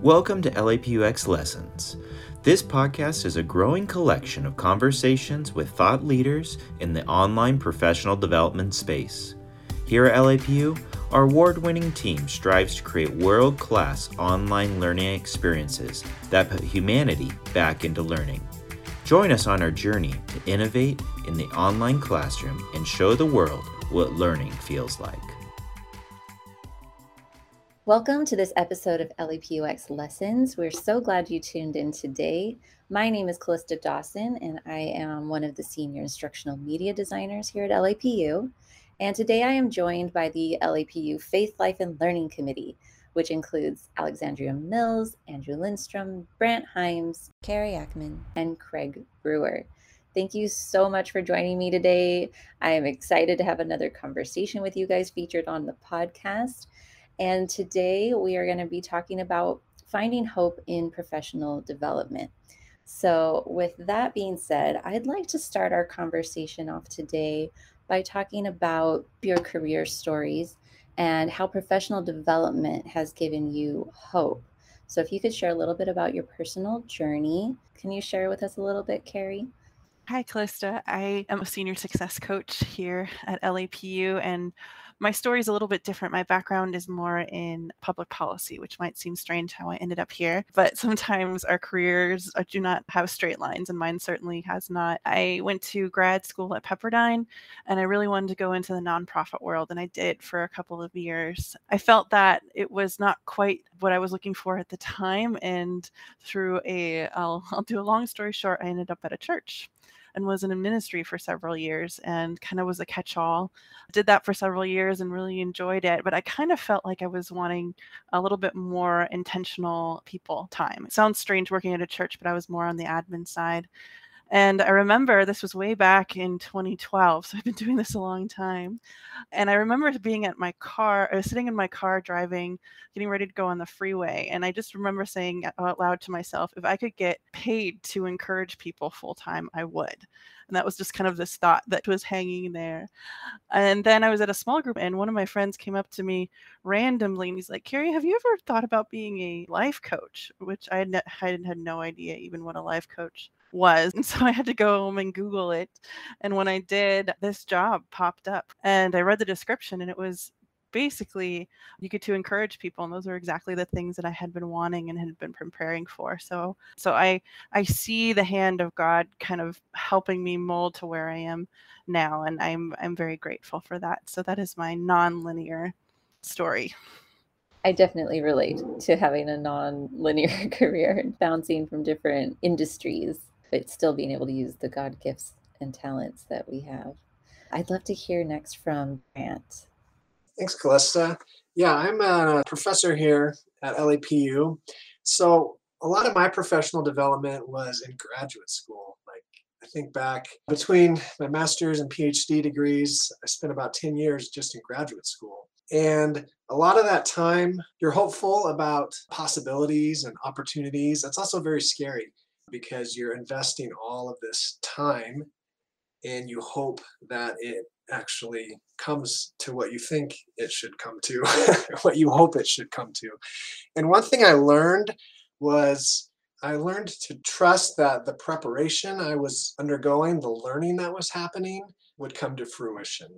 Welcome to LAPUX Lessons. This podcast is a growing collection of conversations with thought leaders in the online professional development space. Here at LAPU, our award winning team strives to create world class online learning experiences that put humanity back into learning. Join us on our journey to innovate in the online classroom and show the world what learning feels like. Welcome to this episode of LAPUX Lessons. We're so glad you tuned in today. My name is Callista Dawson, and I am one of the senior instructional media designers here at LAPU. And today I am joined by the LAPU Faith, Life, and Learning Committee, which includes Alexandria Mills, Andrew Lindstrom, Brant Himes, Carrie Ackman, and Craig Brewer. Thank you so much for joining me today. I am excited to have another conversation with you guys featured on the podcast. And today we are going to be talking about finding hope in professional development. So, with that being said, I'd like to start our conversation off today by talking about your career stories and how professional development has given you hope. So, if you could share a little bit about your personal journey, can you share with us a little bit, Carrie? Hi, Callista. I am a senior success coach here at LAPU, and my story is a little bit different. My background is more in public policy, which might seem strange how I ended up here. But sometimes our careers uh, do not have straight lines, and mine certainly has not. I went to grad school at Pepperdine, and I really wanted to go into the nonprofit world, and I did for a couple of years. I felt that it was not quite what I was looking for at the time, and through a, I'll, I'll do a long story short, I ended up at a church and was in a ministry for several years and kind of was a catch all. Did that for several years and really enjoyed it. But I kind of felt like I was wanting a little bit more intentional people time. It sounds strange working at a church, but I was more on the admin side. And I remember this was way back in 2012. So I've been doing this a long time. And I remember being at my car, I was sitting in my car driving, getting ready to go on the freeway. And I just remember saying out loud to myself, if I could get paid to encourage people full time, I would. And that was just kind of this thought that was hanging there. And then I was at a small group, and one of my friends came up to me randomly and he's like, Carrie, have you ever thought about being a life coach? Which I had, I had no idea even what a life coach was. And so I had to go home and Google it. And when I did, this job popped up and I read the description and it was basically you get to encourage people and those are exactly the things that i had been wanting and had been preparing for so so i i see the hand of god kind of helping me mold to where i am now and i'm i'm very grateful for that so that is my non-linear story I definitely relate to having a non linear career and bouncing from different industries but still being able to use the God gifts and talents that we have. I'd love to hear next from Brant. Thanks, Callista. Yeah, I'm a professor here at LAPU. So a lot of my professional development was in graduate school. Like I think back between my master's and PhD degrees, I spent about 10 years just in graduate school. And a lot of that time, you're hopeful about possibilities and opportunities. That's also very scary because you're investing all of this time and you hope that it actually comes to what you think it should come to, what you hope it should come to. And one thing I learned was I learned to trust that the preparation I was undergoing, the learning that was happening, would come to fruition.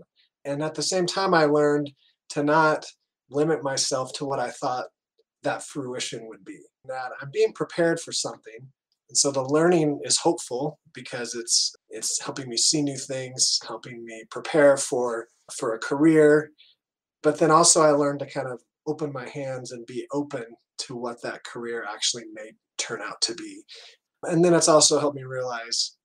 And at the same time, I learned to not limit myself to what I thought that fruition would be. That I'm being prepared for something and so the learning is hopeful because it's it's helping me see new things, helping me prepare for for a career. But then also I learned to kind of open my hands and be open to what that career actually may turn out to be. And then it's also helped me realize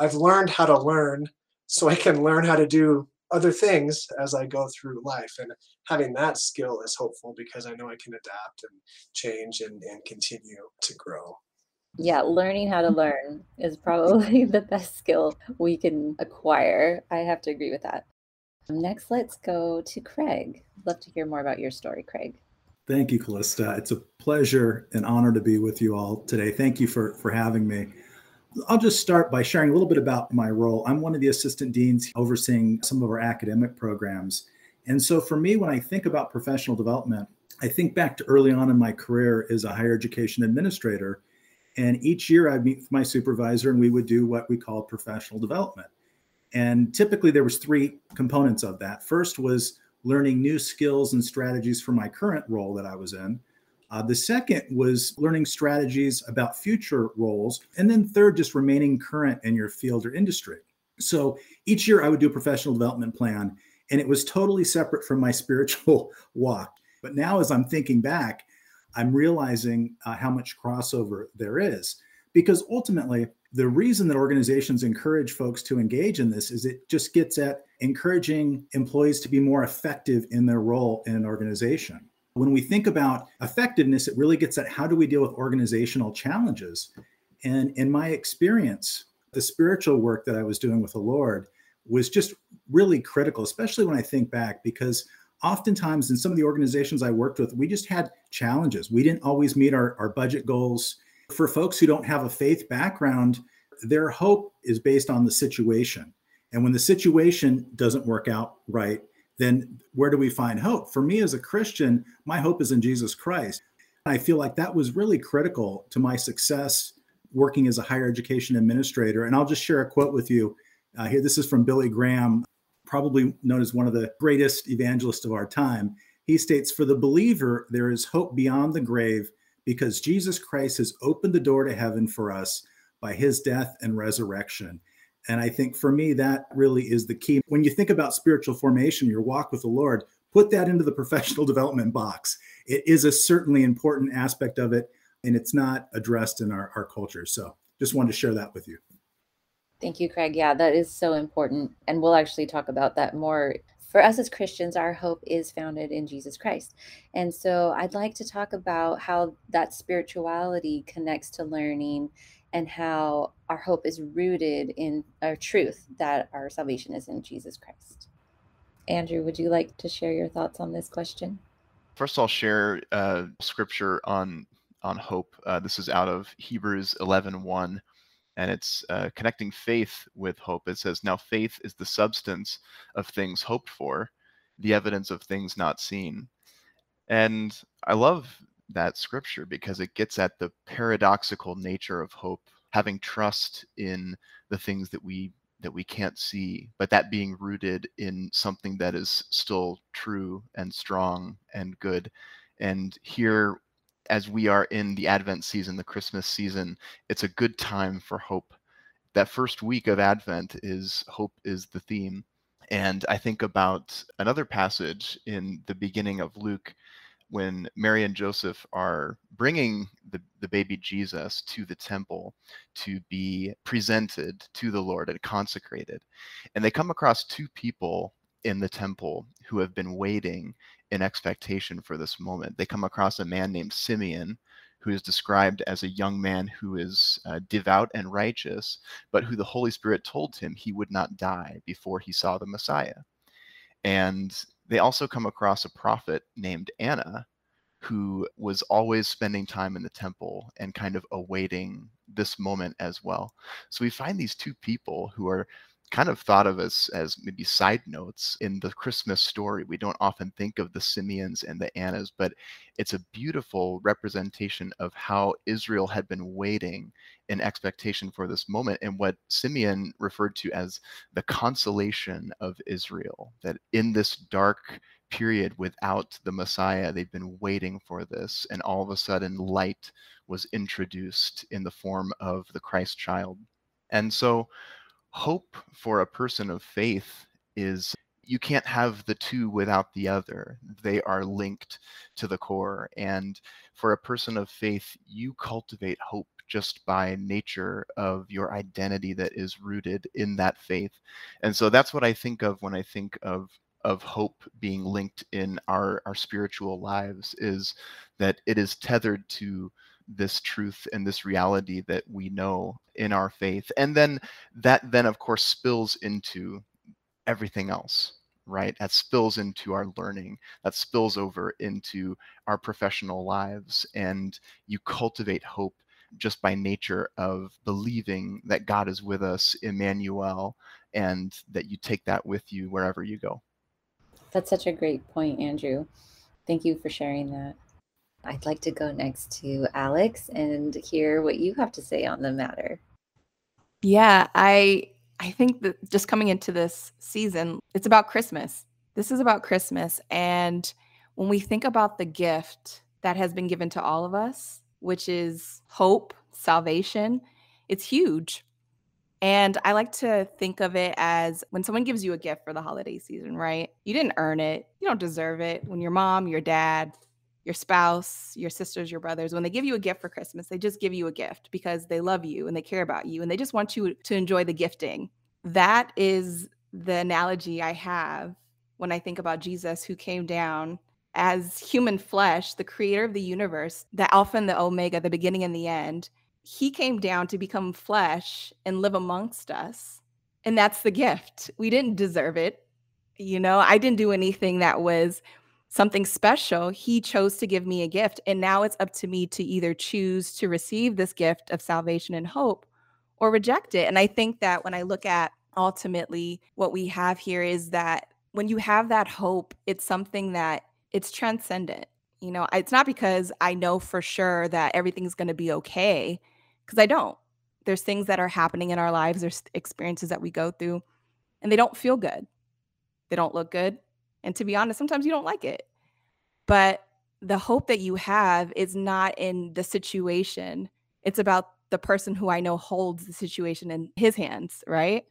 I've learned how to learn so I can learn how to do other things as I go through life. And having that skill is hopeful because I know I can adapt and change and, and continue to grow yeah, learning how to mm-hmm. learn is probably the best skill we can acquire. I have to agree with that. Next, let's go to Craig. Love to hear more about your story, Craig. Thank you, Callista. It's a pleasure and honor to be with you all today. Thank you for, for having me. I'll just start by sharing a little bit about my role. I'm one of the assistant deans overseeing some of our academic programs. And so for me, when I think about professional development, I think back to early on in my career as a higher education administrator, and each year I'd meet with my supervisor and we would do what we call professional development. And typically there was three components of that. First was learning new skills and strategies for my current role that I was in. Uh, the second was learning strategies about future roles. And then third, just remaining current in your field or industry. So each year I would do a professional development plan, and it was totally separate from my spiritual walk. But now, as I'm thinking back, I'm realizing uh, how much crossover there is. Because ultimately, the reason that organizations encourage folks to engage in this is it just gets at encouraging employees to be more effective in their role in an organization. When we think about effectiveness, it really gets at how do we deal with organizational challenges. And in my experience, the spiritual work that I was doing with the Lord was just really critical, especially when I think back, because oftentimes in some of the organizations I worked with, we just had challenges. We didn't always meet our, our budget goals. For folks who don't have a faith background, their hope is based on the situation. And when the situation doesn't work out right, then where do we find hope? For me as a Christian, my hope is in Jesus Christ. I feel like that was really critical to my success working as a higher education administrator. And I'll just share a quote with you uh, here. This is from Billy Graham, probably known as one of the greatest evangelists of our time. He states, For the believer, there is hope beyond the grave because Jesus Christ has opened the door to heaven for us by his death and resurrection. And I think for me, that really is the key. When you think about spiritual formation, your walk with the Lord, put that into the professional development box. It is a certainly important aspect of it, and it's not addressed in our, our culture. So just wanted to share that with you. Thank you, Craig. Yeah, that is so important. And we'll actually talk about that more. For us as Christians, our hope is founded in Jesus Christ. And so I'd like to talk about how that spirituality connects to learning and how our hope is rooted in our truth that our salvation is in Jesus Christ. Andrew, would you like to share your thoughts on this question? First, I'll share uh, scripture on on hope. Uh, this is out of Hebrews 11, 1, and it's uh, connecting faith with hope. It says, Now faith is the substance of things hoped for, the evidence of things not seen. And I love that scripture because it gets at the paradoxical nature of hope having trust in the things that we that we can't see but that being rooted in something that is still true and strong and good and here as we are in the advent season the christmas season it's a good time for hope that first week of advent is hope is the theme and i think about another passage in the beginning of luke when Mary and Joseph are bringing the, the baby Jesus to the temple to be presented to the Lord and consecrated. And they come across two people in the temple who have been waiting in expectation for this moment. They come across a man named Simeon, who is described as a young man who is uh, devout and righteous, but who the Holy Spirit told him he would not die before he saw the Messiah. And they also come across a prophet named Anna who was always spending time in the temple and kind of awaiting this moment as well. So we find these two people who are kind of thought of as as maybe side notes in the Christmas story. We don't often think of the Simeons and the Annas, but it's a beautiful representation of how Israel had been waiting in expectation for this moment and what Simeon referred to as the consolation of Israel that in this dark period without the Messiah they've been waiting for this and all of a sudden light was introduced in the form of the Christ child. And so hope for a person of faith is you can't have the two without the other. They are linked to the core. And for a person of faith, you cultivate hope just by nature of your identity that is rooted in that faith. And so that's what I think of when I think of of hope being linked in our our spiritual lives is that it is tethered to this truth and this reality that we know in our faith. And then that then of course spills into everything else right? That spills into our learning. That spills over into our professional lives. And you cultivate hope just by nature of believing that God is with us Emmanuel and that you take that with you wherever you go. That's such a great point andrew. Thank you for sharing that. I'd like to go next to Alex and hear what you have to say on the matter. Yeah, I I think that just coming into this season, it's about Christmas. This is about Christmas and when we think about the gift that has been given to all of us, which is hope, salvation, it's huge. And I like to think of it as when someone gives you a gift for the holiday season, right? You didn't earn it, you don't deserve it. When your mom, your dad, your spouse, your sisters, your brothers, when they give you a gift for Christmas, they just give you a gift because they love you and they care about you and they just want you to enjoy the gifting. That is the analogy I have when I think about Jesus who came down as human flesh, the creator of the universe, the Alpha and the Omega, the beginning and the end he came down to become flesh and live amongst us. And that's the gift. We didn't deserve it. You know, I didn't do anything that was something special. He chose to give me a gift. And now it's up to me to either choose to receive this gift of salvation and hope or reject it. And I think that when I look at ultimately what we have here is that when you have that hope, it's something that it's transcendent. You know, it's not because I know for sure that everything's going to be okay because I don't. There's things that are happening in our lives, there's experiences that we go through, and they don't feel good. They don't look good. And to be honest, sometimes you don't like it. But the hope that you have is not in the situation, it's about the person who I know holds the situation in his hands, right?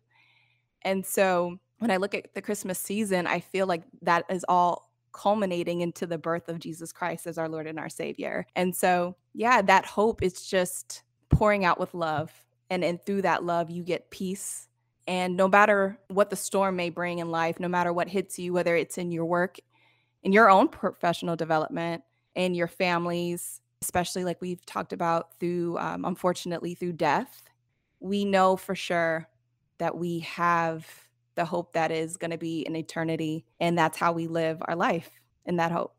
And so when I look at the Christmas season, I feel like that is all culminating into the birth of Jesus Christ as our Lord and our Savior. And so, yeah, that hope is just pouring out with love. And, and through that love, you get peace. And no matter what the storm may bring in life, no matter what hits you, whether it's in your work, in your own professional development, in your families, especially like we've talked about through, um, unfortunately, through death, we know for sure that we have the hope that is going to be in eternity. And that's how we live our life in that hope.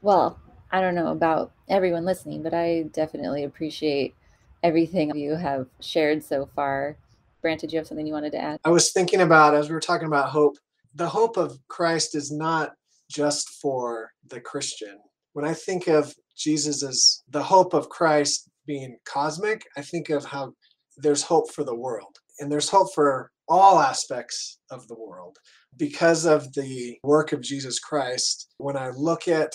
Well, I don't know about everyone listening, but I definitely appreciate everything you have shared so far. Brant, did you have something you wanted to add? I was thinking about as we were talking about hope, the hope of Christ is not just for the Christian. When I think of Jesus as the hope of Christ being cosmic, I think of how there's hope for the world and there's hope for all aspects of the world because of the work of Jesus Christ. When I look at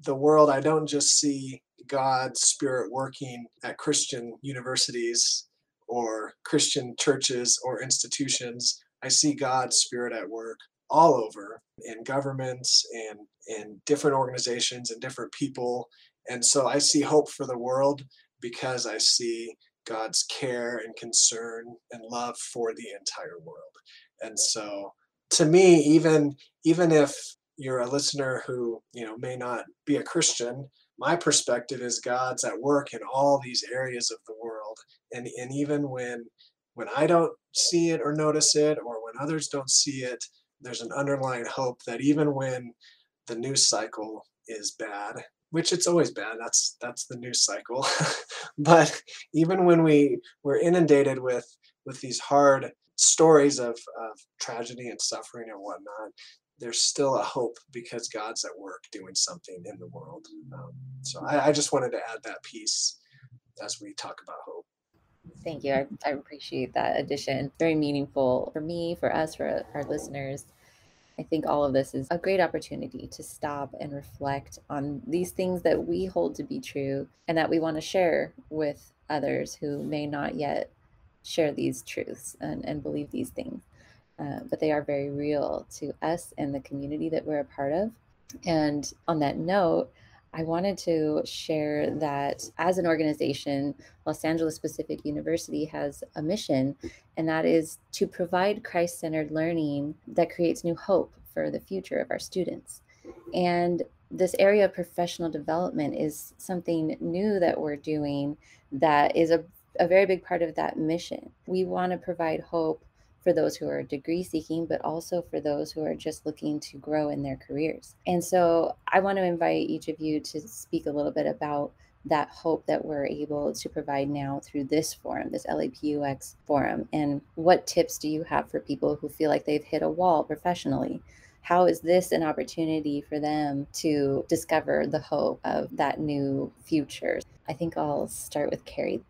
the world, I don't just see God's Spirit working at Christian universities or Christian churches or institutions. I see God's Spirit at work all over in governments and in different organizations and different people. And so I see hope for the world because I see God's care and concern and love for the entire world. And so to me, even even if you're a listener who, you know, may not be a Christian, my perspective is God's at work in all these areas of the world. And, and even when when I don't see it or notice it, or when others don't see it, there's an underlying hope that even when the news cycle is bad, which it's always bad, that's that's the news cycle. but even when we we're inundated with with these hard stories of, of tragedy and suffering and whatnot, there's still a hope because God's at work doing something in the world. Um, so I, I, just wanted to add that piece as we talk about hope. Thank you. I, I appreciate that addition. Very meaningful for me, for us, for our listeners. I think all of this is a great opportunity to stop and reflect on these things that we hold to be true and that we want to share with others who may not yet share these truths and, and believe these things. Uh, but they are very real to us and the community that we're a part of. And on that note, I wanted to share that as an organization, Los Angeles Pacific University has a mission, and that is to provide Christ centered learning that creates new hope for the future of our students. And this area of professional development is something new that we're doing that is a, a very big part of that mission. We want to provide hope for those who are degree seeking, but also for those who are just looking to grow in their careers. And so I want to invite each of you to speak a little bit about that hope that we're able to provide now through this forum, this LAPUX forum. And what tips do you have for people who feel like they've hit a wall professionally? how is this an opportunity for them to discover the hope of that new future? I think I'll start with Carrie.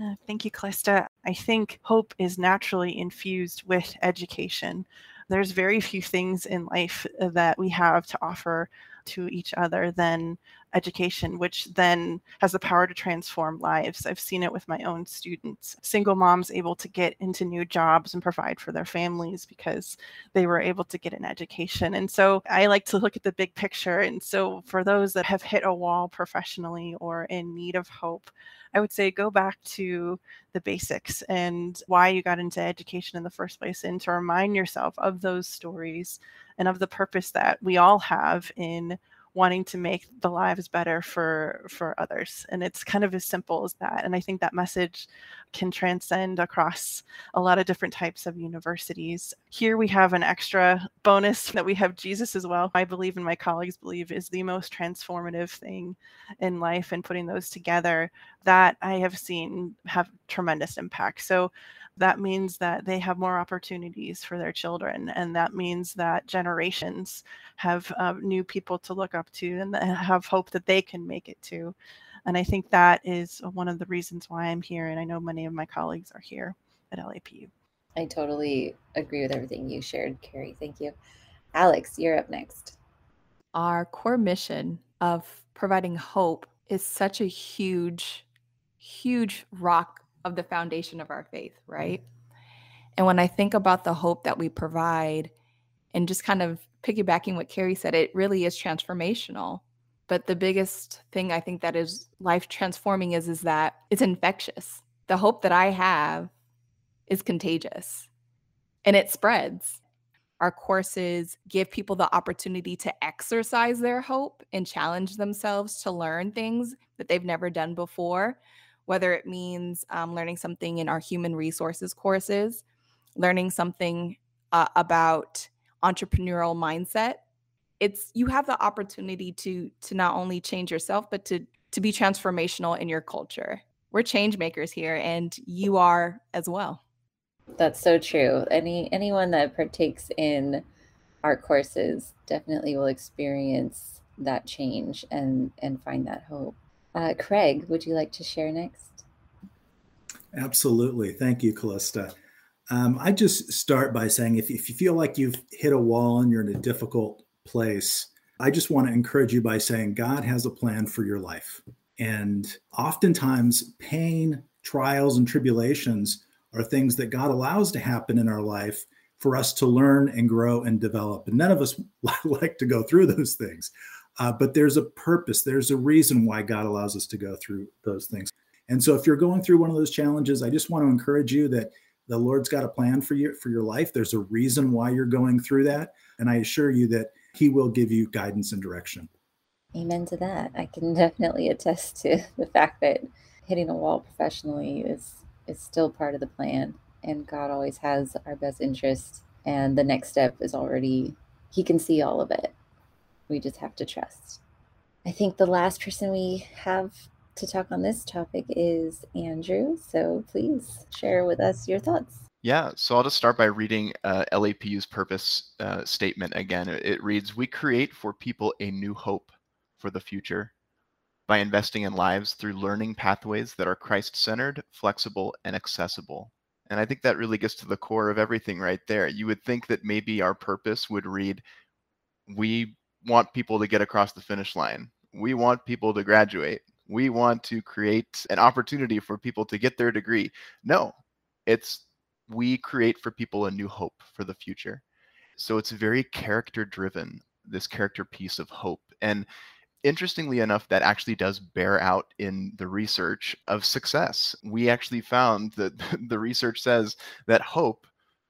Uh, thank you, Callista. I think hope is naturally infused with education. There's very few things in life that we have to offer to each other than education, which then has the power to transform lives. I've seen it with my own students. Single moms able to get into new jobs and provide for their families because they were able to get an education. And so I like to look at the big picture. And so for those that have hit a wall professionally or in need of hope, I would say go back to the basics and why you got into education in the first place and to remind yourself of those stories and of the purpose that we all have in wanting to make the lives better for for others and it's kind of as simple as that and i think that message can transcend across a lot of different types of universities. Here we have an extra bonus that we have jesus as well. I believe and my colleagues believe is the most transformative thing in life and putting those together that i have seen have tremendous impact. So that means that they have more opportunities for their children and that means that generations have uh, new people to look up to and have hope that they can make it too and i think that is one of the reasons why i'm here and i know many of my colleagues are here at lapu i totally agree with everything you shared carrie. Thank you. Alex you're up next. Our core mission of providing hope is such a huge huge rock of the foundation of our faith, mm. right? And when I think about the hope that we provide and just kind of piggybacking what Carrie said, it really is transformational. But the biggest thing I think that is life transforming is is that it's infectious. The hope that I have is contagious and it spreads. Our courses give people the opportunity to exercise their hope and challenge themselves to learn things that they've never done before whether it means um, learning something in our human resources courses, learning something uh, about entrepreneurial mindset. It's you have the opportunity to to not only change yourself, but to to be transformational in your culture. We're change makers here, and you are as well. That's so true. Any anyone that partakes in our courses definitely will experience that change and and find that hope. Uh, Craig, would you like to share next? Absolutely. Thank you, Callista. Um, I just start by saying if, if you feel like you've hit a wall and you're in a difficult place, I just want to encourage you by saying God has a plan for your life. And oftentimes, pain, trials, and tribulations are things that God allows to happen in our life for us to learn and grow and develop. And none of us like to go through those things. Uh, but there's a purpose, there's a reason why God allows us to go through those things. And so if you're going through one of those challenges, I just want to encourage you that the Lord's got a plan for you for your life. There's a reason why you're going through that. And I assure you that he will give you guidance and direction. Amen to that. I can definitely attest to the fact that hitting a wall professionally is is still part of the plan and God always has our best interest and the next step is already he can see all of it we just have to trust. I think the last person we have to talk on this topic is Andrew. So please share with us your thoughts. Yeah, so I'll just start by reading uh, LAPU's purpose uh, statement again. It reads We create for people a new hope for the future by investing in lives through learning pathways that are Christ centered, flexible, and accessible. And I think that really gets to the core of everything right there. You would think that maybe our purpose would read We want people to get across the finish line. We want people to graduate. We want to create an opportunity for people to get their degree. No, it's we create for people a new hope for the future. So it's very character driven, this character piece of hope. And interestingly enough, that actually does bear out in the research of success. We actually found that the research says that hope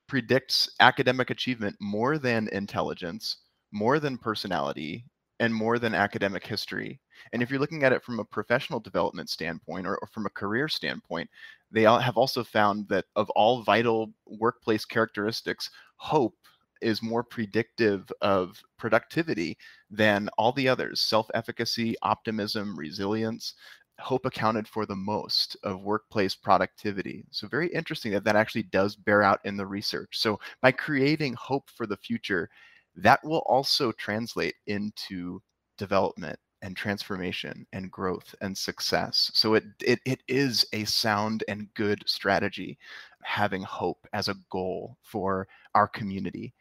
predicts academic achievement more than intelligence more than personality and more than academic history. And if you're looking at it from a professional development standpoint or, or, from a career standpoint, they have also found that of all vital workplace characteristics, hope is more predictive of productivity than all the others self efficacy, optimism, resilience. Hope accounted for the most of workplace productivity. So, very interesting that that actually does bear out in the research. So, by creating hope for the future, that will also translate into development and transformation and growth and success. So it, it it is a sound and good strategy having hope as a goal for our community.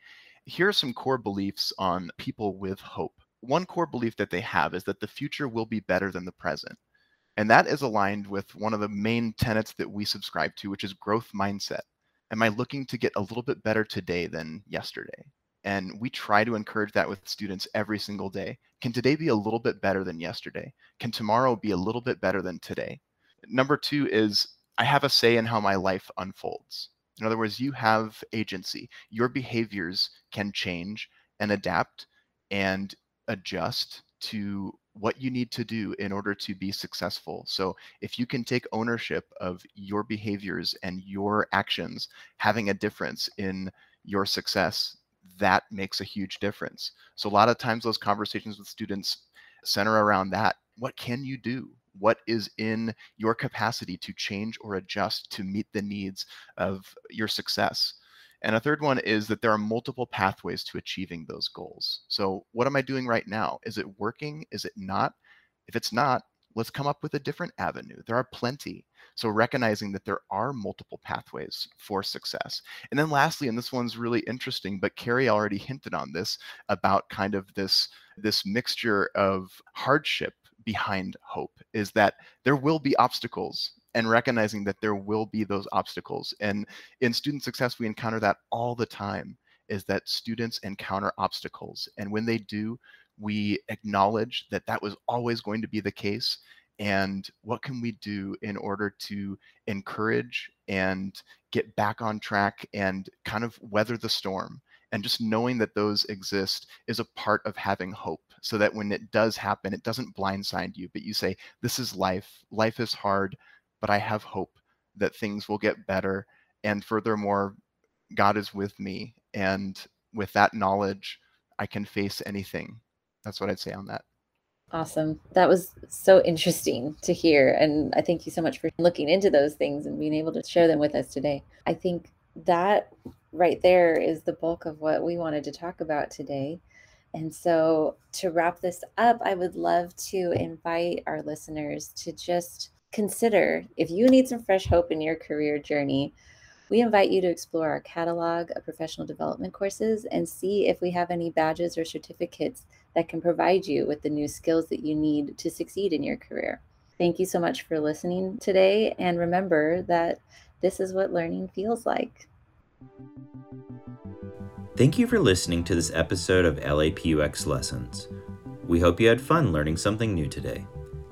Here are some core beliefs on people with hope. One core belief that they have is that the future will be better than the present. And that is aligned with one of the main tenets that we subscribe to, which is growth mindset. Am I looking to get a little bit better today than yesterday? And we try to encourage that with students every single day. Can today be a little bit better than yesterday? Can tomorrow be a little bit better than today? Number two is I have a say in how my life unfolds. In other words, you have agency. Your behaviors can change and adapt and adjust to what you need to do in order to be successful. So, if you can take ownership of your behaviors and your actions having a difference in your success, that makes a huge difference. So, a lot of times, those conversations with students center around that. What can you do? What is in your capacity to change or adjust to meet the needs of your success? And a third one is that there are multiple pathways to achieving those goals. So, what am I doing right now? Is it working? Is it not? If it's not, let's come up with a different avenue. There are plenty. So, recognizing that there are multiple pathways for success. And then, lastly, and this one's really interesting, but Carrie already hinted on this about kind of this, this mixture of hardship behind hope is that there will be obstacles and recognizing that there will be those obstacles. And in student success, we encounter that all the time is that students encounter obstacles. And when they do, we acknowledge that that was always going to be the case. And what can we do in order to encourage and get back on track and kind of weather the storm? And just knowing that those exist is a part of having hope so that when it does happen, it doesn't blindside you, but you say, This is life. Life is hard but I have hope that things will get better. And furthermore, God is with me. And with that knowledge, I can face anything. That's what I'd say on that. Awesome. That was so interesting to hear. And I thank you so much for looking into those things and being able to share them with us today. I think that right there is the bulk of what we wanted to talk about today. And so, to wrap this up, I would love to invite our listeners to just consider if you need some fresh hope in your career journey, we invite you to explore our catalog of professional development courses and see if we have any badges or certificates that can provide you with the new skills that you need to succeed in your career. Thank you so much for listening today. And remember that this is what learning feels like. Thank you for listening to this episode of LAPUX Lessons. We hope you had fun learning something new today.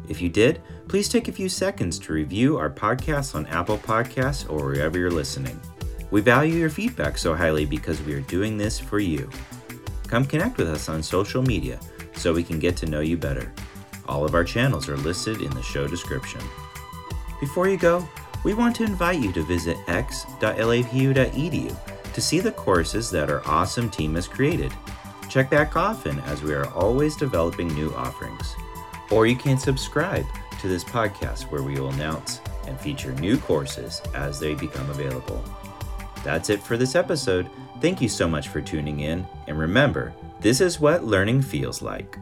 If you did, please take a few seconds to review our podcast on Apple Podcasts or wherever you're listening. We value your feedback so highly because we are doing this for you. Come connect with us on social media so we can get to know you better. All of our channels are listed in the show description. Before you go, we want to invite you to visit x.lapu.edu to see the courses that our awesome team has created. Check back often as we are always developing new offerings. Or you can subscribe to this podcast where we will announce and feature new courses as they become available. That's it for this episode. Thank you so much for tuning in, and remember, this is what learning feels like.